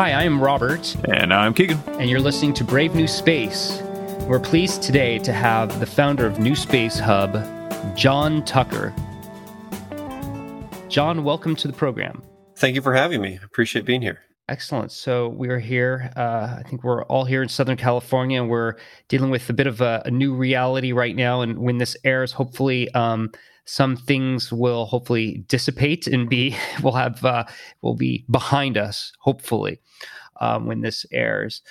Hi, I'm Robert. And I'm Keegan. And you're listening to Brave New Space. We're pleased today to have the founder of New Space Hub, John Tucker. John, welcome to the program. Thank you for having me. Appreciate being here. Excellent. So we're here. Uh, I think we're all here in Southern California, and we're dealing with a bit of a, a new reality right now. And when this airs, hopefully, um, some things will hopefully dissipate and be will have uh, will be behind us. Hopefully, um, when this airs.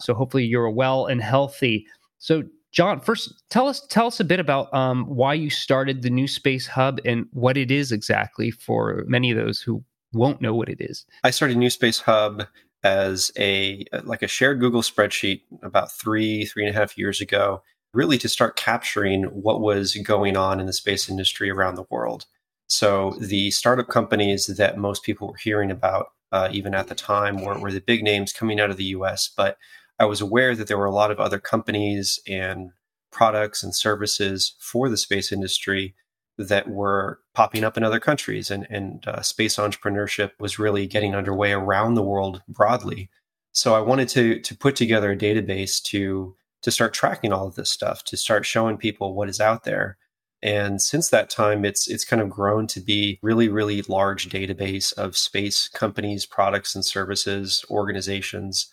So hopefully you're well and healthy. So John, first tell us tell us a bit about um, why you started the New Space Hub and what it is exactly for many of those who won't know what it is. I started New Space Hub as a like a shared Google spreadsheet about three three and a half years ago, really to start capturing what was going on in the space industry around the world. So the startup companies that most people were hearing about uh, even at the time, were, were the big names coming out of the US. But I was aware that there were a lot of other companies and products and services for the space industry that were popping up in other countries. And, and uh, space entrepreneurship was really getting underway around the world broadly. So I wanted to, to put together a database to, to start tracking all of this stuff, to start showing people what is out there and since that time, it's it's kind of grown to be really, really large database of space companies, products and services, organizations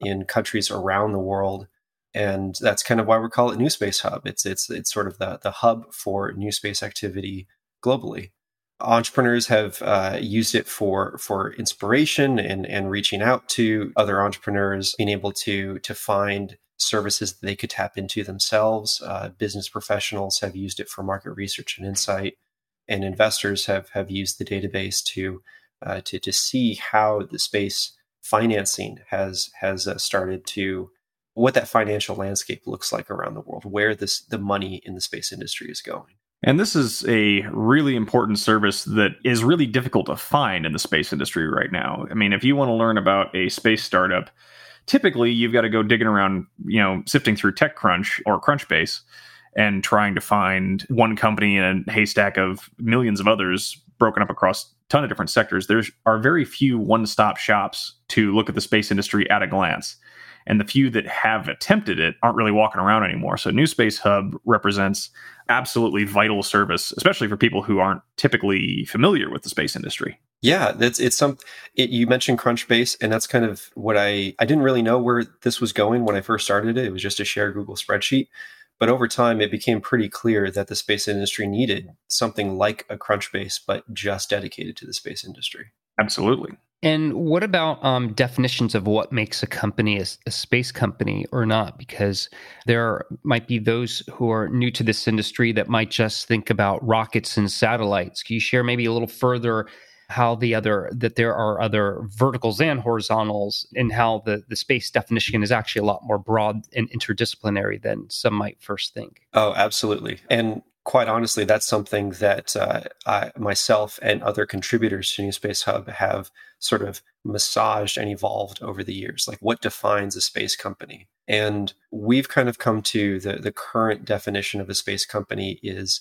in countries around the world. And that's kind of why we call it New Space Hub. It's it's it's sort of the the hub for new space activity globally. Entrepreneurs have uh, used it for for inspiration and and reaching out to other entrepreneurs, being able to to find services that they could tap into themselves. Uh, business professionals have used it for market research and insight, and investors have have used the database to uh, to to see how the space financing has has uh, started to what that financial landscape looks like around the world, where this the money in the space industry is going. And this is a really important service that is really difficult to find in the space industry right now. I mean, if you want to learn about a space startup, typically you've got to go digging around, you know, sifting through TechCrunch or Crunchbase and trying to find one company in a haystack of millions of others broken up across a ton of different sectors. There are very few one-stop shops to look at the space industry at a glance. And the few that have attempted it aren't really walking around anymore. So New Space Hub represents absolutely vital service, especially for people who aren't typically familiar with the space industry. Yeah, that's it's some. It, you mentioned Crunchbase, and that's kind of what I I didn't really know where this was going when I first started it. It was just a shared Google spreadsheet, but over time it became pretty clear that the space industry needed something like a Crunchbase, but just dedicated to the space industry. Absolutely. And what about um, definitions of what makes a company a, a, space company or not? Because there might be those who are new to this industry that might just think about rockets and satellites. Can you share maybe a little further how the other that there are other verticals and horizontals and how the the space definition is actually a lot more broad and interdisciplinary than some might first think. Oh absolutely. And quite honestly that's something that uh, I, myself and other contributors to new space hub have sort of massaged and evolved over the years like what defines a space company. And we've kind of come to the the current definition of a space company is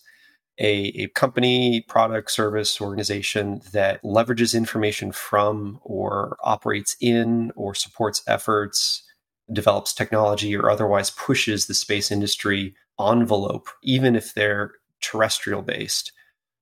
a, a company, product, service, organization that leverages information from or operates in or supports efforts, develops technology, or otherwise pushes the space industry envelope, even if they're terrestrial based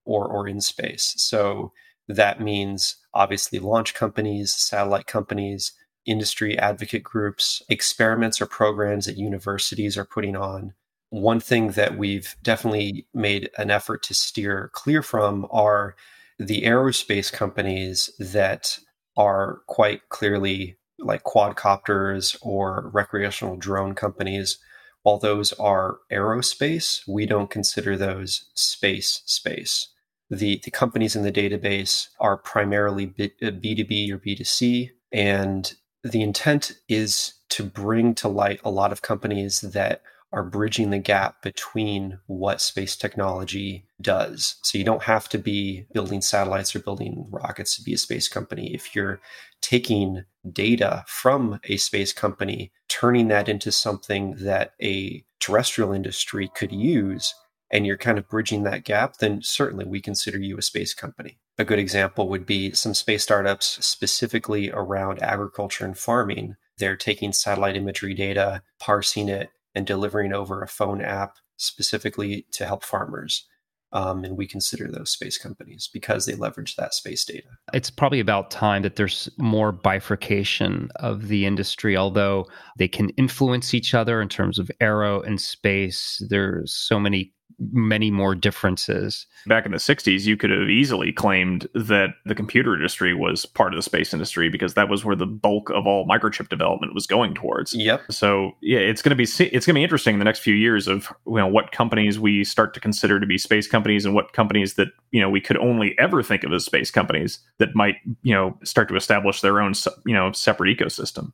or, or in space. So that means obviously launch companies, satellite companies, industry advocate groups, experiments or programs that universities are putting on, one thing that we've definitely made an effort to steer clear from are the aerospace companies that are quite clearly like quadcopters or recreational drone companies. While those are aerospace, we don't consider those space space. The, the companies in the database are primarily B2B uh, or B2C, and the intent is to bring to light a lot of companies that are bridging the gap between what space technology does. So you don't have to be building satellites or building rockets to be a space company. If you're taking data from a space company, turning that into something that a terrestrial industry could use, and you're kind of bridging that gap, then certainly we consider you a space company. A good example would be some space startups specifically around agriculture and farming. They're taking satellite imagery data, parsing it, and delivering over a phone app specifically to help farmers. Um, and we consider those space companies because they leverage that space data. It's probably about time that there's more bifurcation of the industry, although they can influence each other in terms of aero and space. There's so many many more differences. Back in the 60s, you could have easily claimed that the computer industry was part of the space industry because that was where the bulk of all microchip development was going towards. Yep. So, yeah, it's going to be it's going to be interesting in the next few years of you know what companies we start to consider to be space companies and what companies that, you know, we could only ever think of as space companies that might, you know, start to establish their own, you know, separate ecosystem.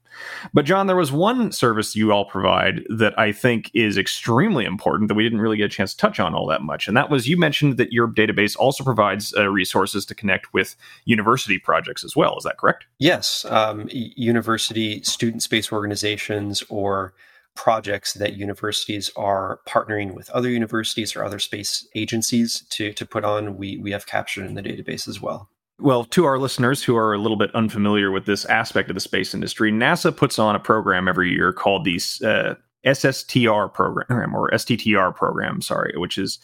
But John, there was one service you all provide that I think is extremely important that we didn't really get a chance to touch touch on all that much. And that was you mentioned that your database also provides uh, resources to connect with university projects as well. Is that correct? Yes. Um, university student space organizations or projects that universities are partnering with other universities or other space agencies to, to put on, we, we have captured in the database as well. Well, to our listeners who are a little bit unfamiliar with this aspect of the space industry, NASA puts on a program every year called the uh, SSTR program or STTR program, sorry, which is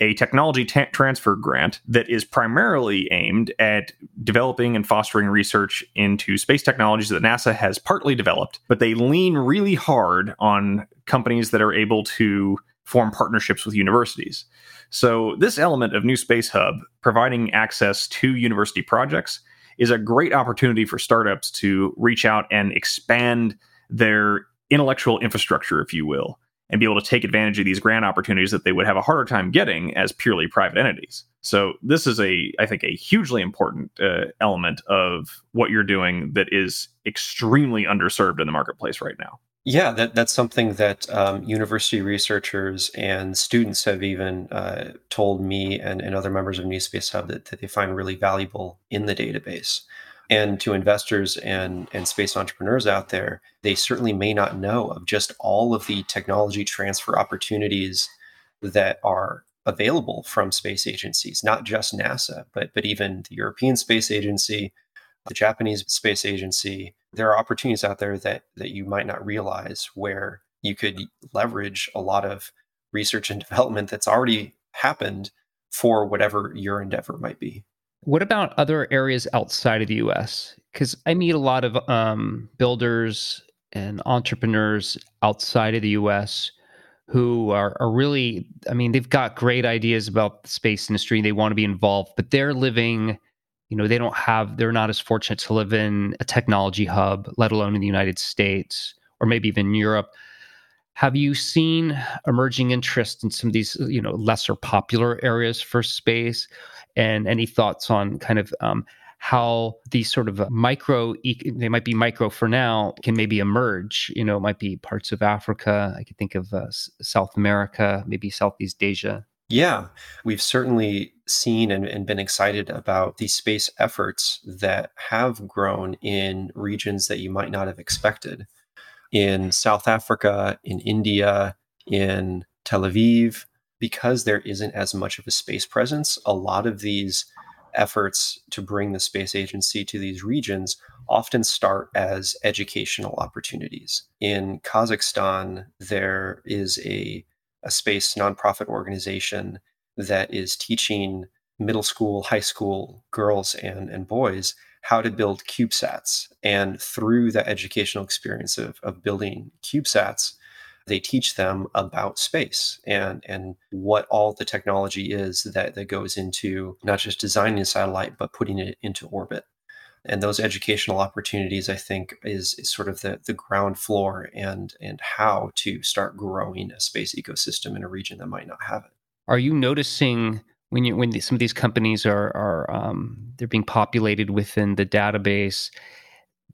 a technology t- transfer grant that is primarily aimed at developing and fostering research into space technologies that NASA has partly developed, but they lean really hard on companies that are able to form partnerships with universities. So, this element of New Space Hub, providing access to university projects, is a great opportunity for startups to reach out and expand their intellectual infrastructure, if you will, and be able to take advantage of these grant opportunities that they would have a harder time getting as purely private entities. So this is a, I think, a hugely important uh, element of what you're doing that is extremely underserved in the marketplace right now. Yeah, that, that's something that um, university researchers and students have even uh, told me and, and other members of New Space Hub that, that they find really valuable in the database. And to investors and, and space entrepreneurs out there, they certainly may not know of just all of the technology transfer opportunities that are available from space agencies, not just NASA, but, but even the European Space Agency, the Japanese Space Agency. There are opportunities out there that, that you might not realize where you could leverage a lot of research and development that's already happened for whatever your endeavor might be. What about other areas outside of the US? Because I meet a lot of um, builders and entrepreneurs outside of the US who are, are really, I mean, they've got great ideas about the space industry. They want to be involved, but they're living, you know, they don't have, they're not as fortunate to live in a technology hub, let alone in the United States or maybe even Europe. Have you seen emerging interest in some of these, you know, lesser popular areas for space? And any thoughts on kind of um, how these sort of micro they might be micro for now can maybe emerge you know it might be parts of africa i could think of uh, south america maybe southeast asia. Yeah we've certainly seen and, and, been excited about these space efforts that have grown in regions that you might not have expected. In south africa in india in tel aviv because there isn't as much of a space presence, a lot of these efforts to bring the space agency to these regions often start as educational opportunities. In Kazakhstan, there is a, a space nonprofit organization that is teaching middle school, high school girls and, and boys how to build CubeSats. And through the educational experience of, of building CubeSats, they teach them about space and and what all the technology is that that goes into not just designing a satellite but putting it into orbit. And those educational opportunities i think is, is sort of the, the ground floor and and how to start growing a space ecosystem in a region that might not have it. Are you noticing when you when some of these companies are are um, they're being populated within the database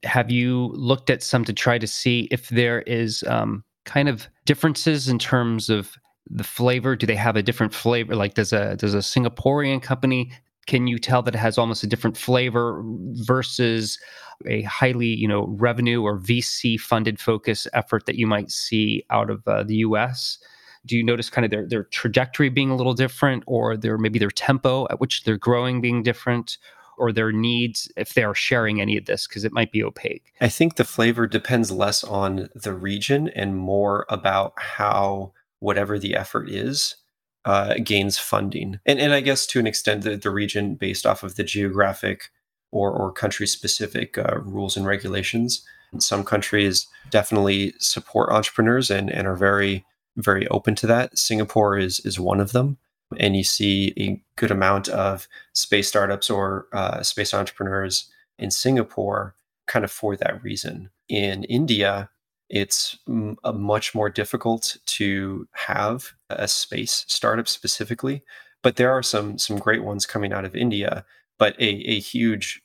have you looked at some to try to see if there is um, kind of differences in terms of the flavor? Do they have a different flavor? Like does a does a Singaporean company can you tell that it has almost a different flavor versus a highly you know revenue or VC funded focus effort that you might see out of uh, the U.S. do you notice kind of their their trajectory being a little different, or their maybe their tempo at which they're growing being different? Or their needs if they are sharing any of this because it might be opaque? I think the flavor depends less on the region and more about how whatever the effort is uh, gains funding. And, and I guess to an extent, the, the region based off of the geographic or, or country specific uh, rules and regulations. Some countries definitely support entrepreneurs and, and are very, very open to that. Singapore is, is one of them. And you see a good amount of space startups or uh, space entrepreneurs in Singapore kind of for that reason. In India, it's much more difficult to have a space startup specifically, but there are some some great ones coming out of India. But a, a huge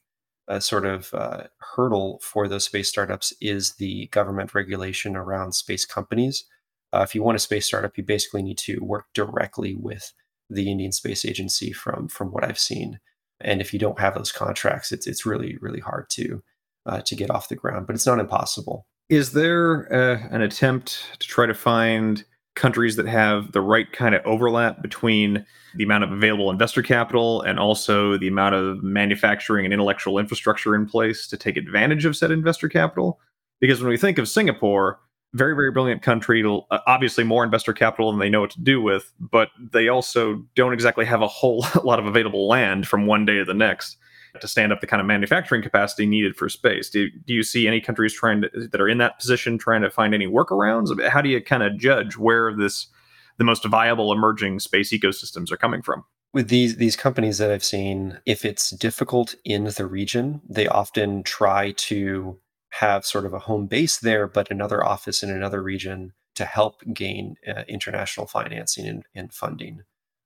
uh, sort of uh, hurdle for those space startups is the government regulation around space companies. Uh, if you want a space startup, you basically need to work directly with the Indian Space Agency from from what I've seen. And if you don't have those contracts, it's it's really really hard to uh, to get off the ground. But it's not impossible. Is there uh, an attempt to try to find countries that have the right kind of overlap between the amount of available investor capital and also the amount of manufacturing and intellectual infrastructure in place to take advantage of said investor capital? Because when we think of Singapore, very very brilliant country uh, obviously more investor capital than they know what to do with but they also don't exactly have a whole lot of available land from one day to the next to stand up the kind of manufacturing capacity needed for space. Do, do you see any countries trying to that are in that position trying to find any workarounds? How do you kind of judge where this the most viable emerging space ecosystems are coming from? With these these companies that I've seen, if it's difficult in the region, they often try to have sort of a home base there, but another office in another region to help gain uh, international financing and, and funding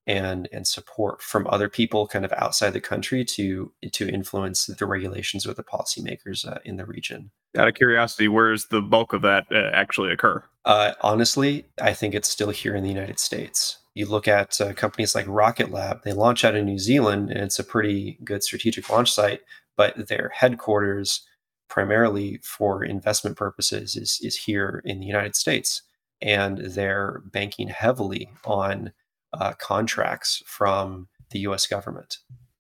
and and support from other people kind of outside the country to to influence the regulations or the policymakers uh, in the region. Out of curiosity, where's the bulk of that uh, actually occur? Uh, honestly, I think it's still here in the United States. You look at uh, companies like Rocket Lab; they launch out in New Zealand, and it's a pretty good strategic launch site. But their headquarters, primarily for investment purposes, is is here in the United States, and they're banking heavily on uh, contracts from the U.S. government,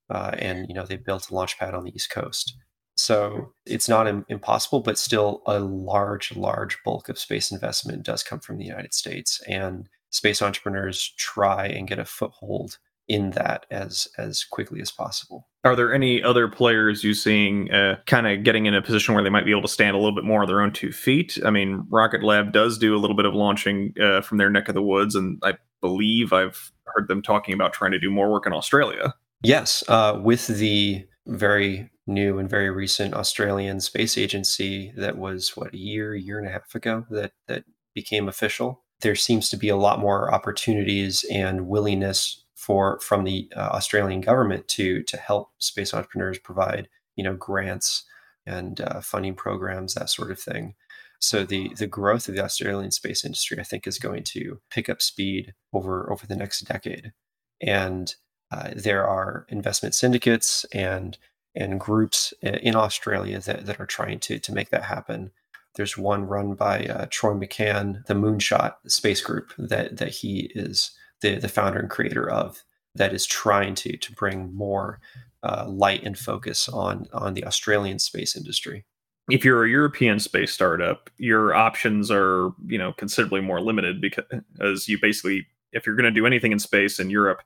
uh, and you know they built a launch pad on the East Coast. So it's not Im- impossible, but still a large, large bulk of space investment does come from the United States, and space entrepreneurs try and get a foothold in that as as quickly as possible. Are there any other players you seeing uh, kind of getting in a position where they might be able to stand a little bit more on their own two feet? I mean, Rocket Lab does do a little bit of launching uh, from their neck of the woods, and I believe I've heard them talking about trying to do more work in Australia. Yes, uh, with the very new and very recent Australian space agency that was what a year, year and a half ago that that became official. There seems to be a lot more opportunities and willingness for from the uh, Australian government to to help space entrepreneurs provide you know grants and uh, funding programs that sort of thing. So the the growth of the Australian space industry, I think, is going to pick up speed over over the next decade. And uh, there are investment syndicates and and groups in Australia that, that are trying to to make that happen. There's one run by uh, Troy McCann, the Moonshot Space Group, that that he is the the founder and creator of, that is trying to to bring more uh, light and focus on on the Australian space industry if you're a European space startup, your options are, you know, considerably more limited because you basically, if you're going to do anything in space in Europe,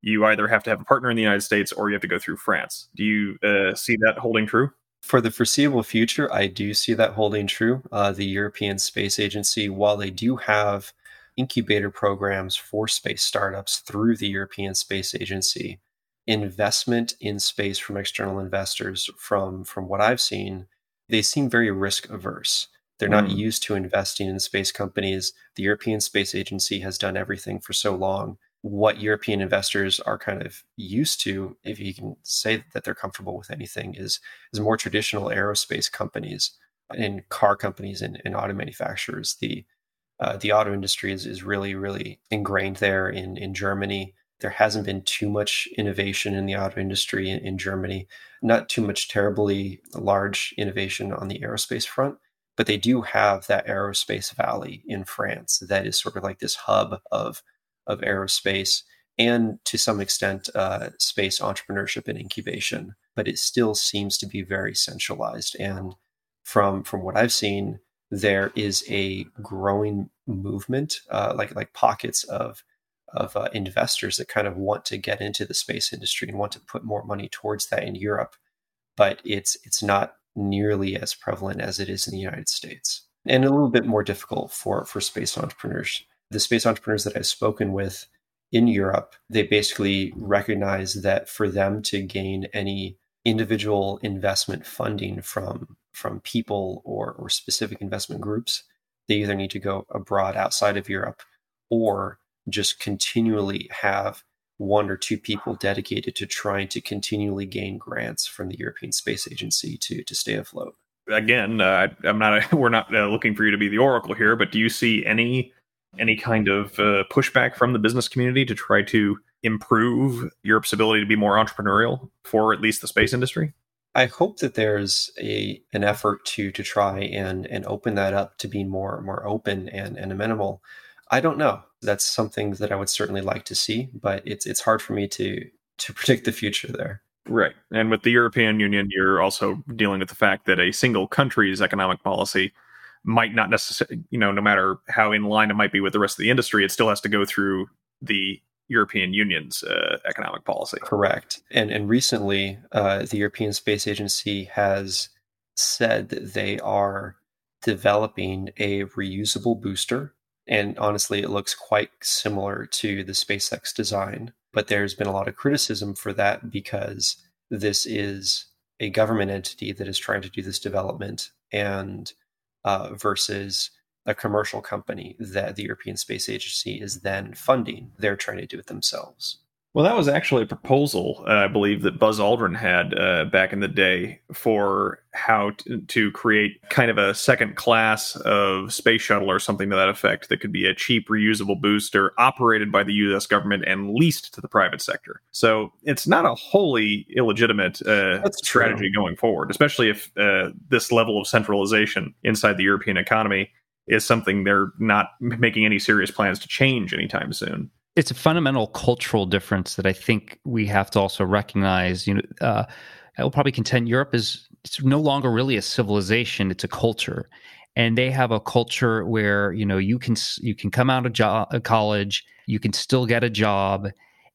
you either have to have a partner in the United States or you have to go through France. Do you uh, see that holding true? For the foreseeable future, I do see that holding true. Uh, the European Space Agency, while they do have incubator programs for space startups through the European Space Agency, investment in space from external investors, from from what I've seen, they seem very risk averse. They're not mm. used to investing in space companies. The European Space Agency has done everything for so long. What European investors are kind of used to, if you can say that they're comfortable with anything, is is more traditional aerospace companies and car companies and, and auto manufacturers. The uh, the auto industry is, is really, really ingrained there in, in Germany there hasn't been too much innovation in the auto industry in, in, Germany, not too much terribly large innovation on the aerospace front. but they do have that aerospace valley in France that is sort of like this hub of of aerospace and to some extent uh, space entrepreneurship and incubation. But it still seems to be very centralized. And from from what I've seen, there is a growing movement, uh, like like pockets of of uh, investors that kind of want to get into the space industry and want to put more money towards that in Europe. But it's it's not nearly as prevalent as it is in the United States, and a little bit more difficult for for space entrepreneurs. The space entrepreneurs that I've spoken with in Europe, they basically recognize that for them to gain any individual investment funding from from people or, or specific investment groups, they either need to go abroad outside of Europe or just continually have one or two people dedicated to trying to continually gain grants from the European Space Agency to to stay afloat. Again, uh, I'm not. A, we're not uh, looking for you to be the oracle here, but do you see any any kind of uh, pushback from the business community to try to improve Europe's ability to be more entrepreneurial for at least the space industry? I hope that there's a an effort to to try and and open that up to be more more open and and amenable. I don't know. That's something that I would certainly like to see, but it's it's hard for me to to predict the future there. Right. And with the European Union, you're also dealing with the fact that a single country's economic policy might not necessarily, you know, no matter how in line it might be with the rest of the industry, it still has to go through the European Union's uh, economic policy. Correct. And and recently, uh, the European Space Agency has said that they are developing a reusable booster. And honestly, it looks quite similar to the SpaceX design. But there's been a lot of criticism for that because this is a government entity that is trying to do this development. And uh, versus a commercial company that the European Space Agency is then funding. They're trying to do it themselves. Well, that was actually a proposal, uh, I believe, that Buzz Aldrin had uh, back in the day for how to, to, create kind of a second class of space shuttle or something to that effect that could be a cheap, reusable booster operated by the U.S. government and leased to the private sector. So it's not a wholly illegitimate uh, strategy going forward, especially if uh, this level of centralization inside the European economy is something they're not making any serious plans to change anytime soon it's a fundamental cultural difference that I think we have to also recognize. You know, uh, I will probably contend Europe is it's no longer really a civilization; it's a culture, and they have a culture where you know you can you can come out of jo- college, you can still get a job,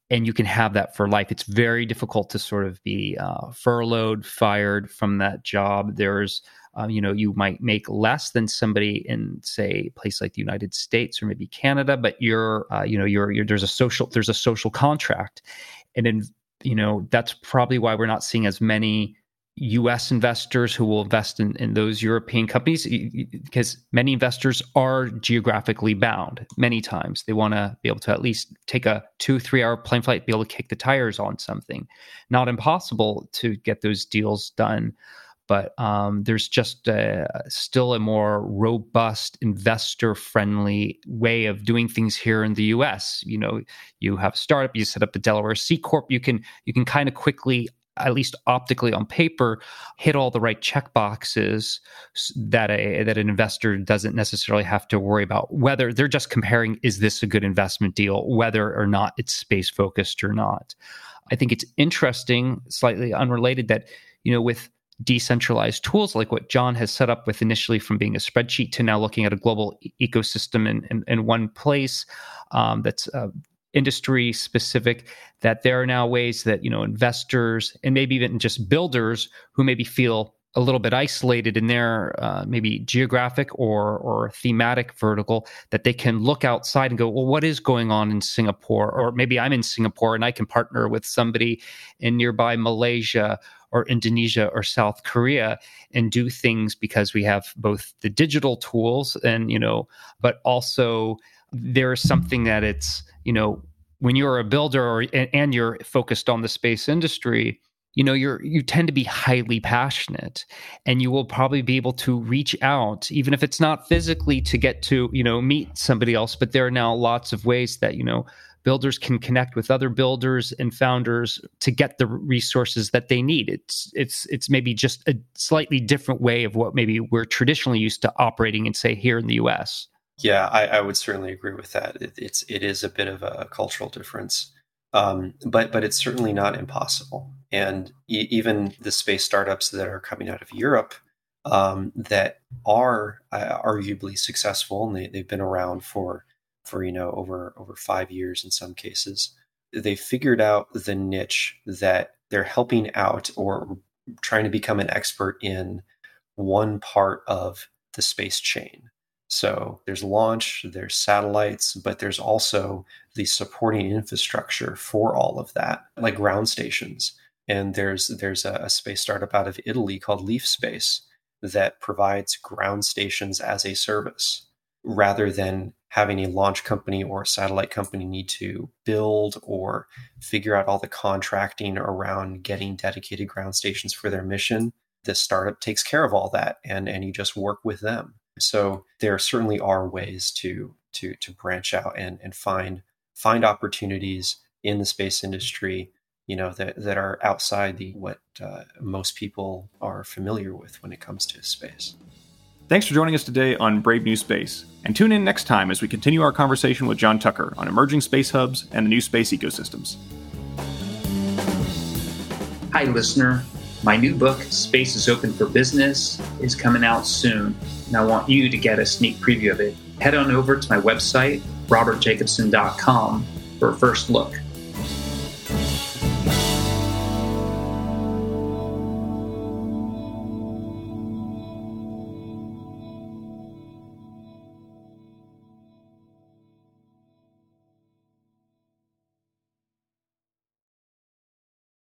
and you can have that for life. It's very difficult to sort of be uh, furloughed, fired from that job. There's uh, you know you might make less than somebody in say a place like the united states or maybe canada but you're uh, you know you're, you're, there's a social there's a social contract and in you know that's probably why we're not seeing as many US investors who will invest in, in those European companies because many investors are geographically bound many times. They want to be able to at least take a two, three hour plane flight, be able to kick the tires on something. Not impossible to get those deals done but um, there's just a, still a more robust investor friendly way of doing things here in the US. You know, you have a startup, you set up a Delaware C Corp, you can you can kind of quickly at least optically on paper, hit all the right check boxes that a that an investor doesn't necessarily have to worry about whether they're just comparing is this a good investment deal, whether or not it's space focused or not. I think it's interesting, slightly unrelated, that you know with decentralized tools like what John has set up with initially from being a spreadsheet to now looking at a global e- ecosystem in, in, in, one place um, that's uh, industry specific that there are now ways that you know investors and maybe even just builders who maybe feel a little bit isolated in their uh, maybe geographic or or thematic vertical that they can look outside and go well what is going on in Singapore? Or maybe I'm in Singapore and I can partner with somebody in nearby Malaysia or Indonesia or South Korea and do things because we have both the digital tools and, you know, but also there's something that it's, you know, when you're a builder or, and you're focused on the space industry, you know you're you tend to be highly passionate and you will probably be able to reach out even if it's not physically to get to you know meet somebody else but there are now lots of ways that you know builders can connect with other builders and founders to get the resources that they need. It's it's it's maybe just a slightly different way of what maybe we're traditionally used to operating and say here in the us yeah i, I would certainly agree with that. It, it's it is a bit of a cultural difference. Um, but but it's certainly not impossible. And e- even the space startups that are coming out of europe um, that are uh, arguably successful and they, they've been around for for you know over over five years in some cases they figured out the niche that they're helping out or trying to become an expert in one part of the space chain. So there's launch there's satellites but there's also the supporting infrastructure for all of that like ground stations. And there's there's a, a space startup out of italy called leaf space that provides ground stations as a service rather than having a launch company or a satellite company need to build or figure out all the contracting around getting dedicated ground stations for their mission this startup takes care of all that and and you just work with them. So there certainly are ways to to to branch out and and find find opportunities in the space industry you know that that are outside the what uh, most people are familiar with when it comes to space Thanks for joining us today on Brave New Space, and tune in next time as we continue our conversation with John Tucker on emerging space hubs and the new space ecosystems. Hi, listener. My new book, Space is Open for Business, is coming out soon, and I want you to get a sneak preview of it. Head on over to my website, robertjacobson.com, for a first look.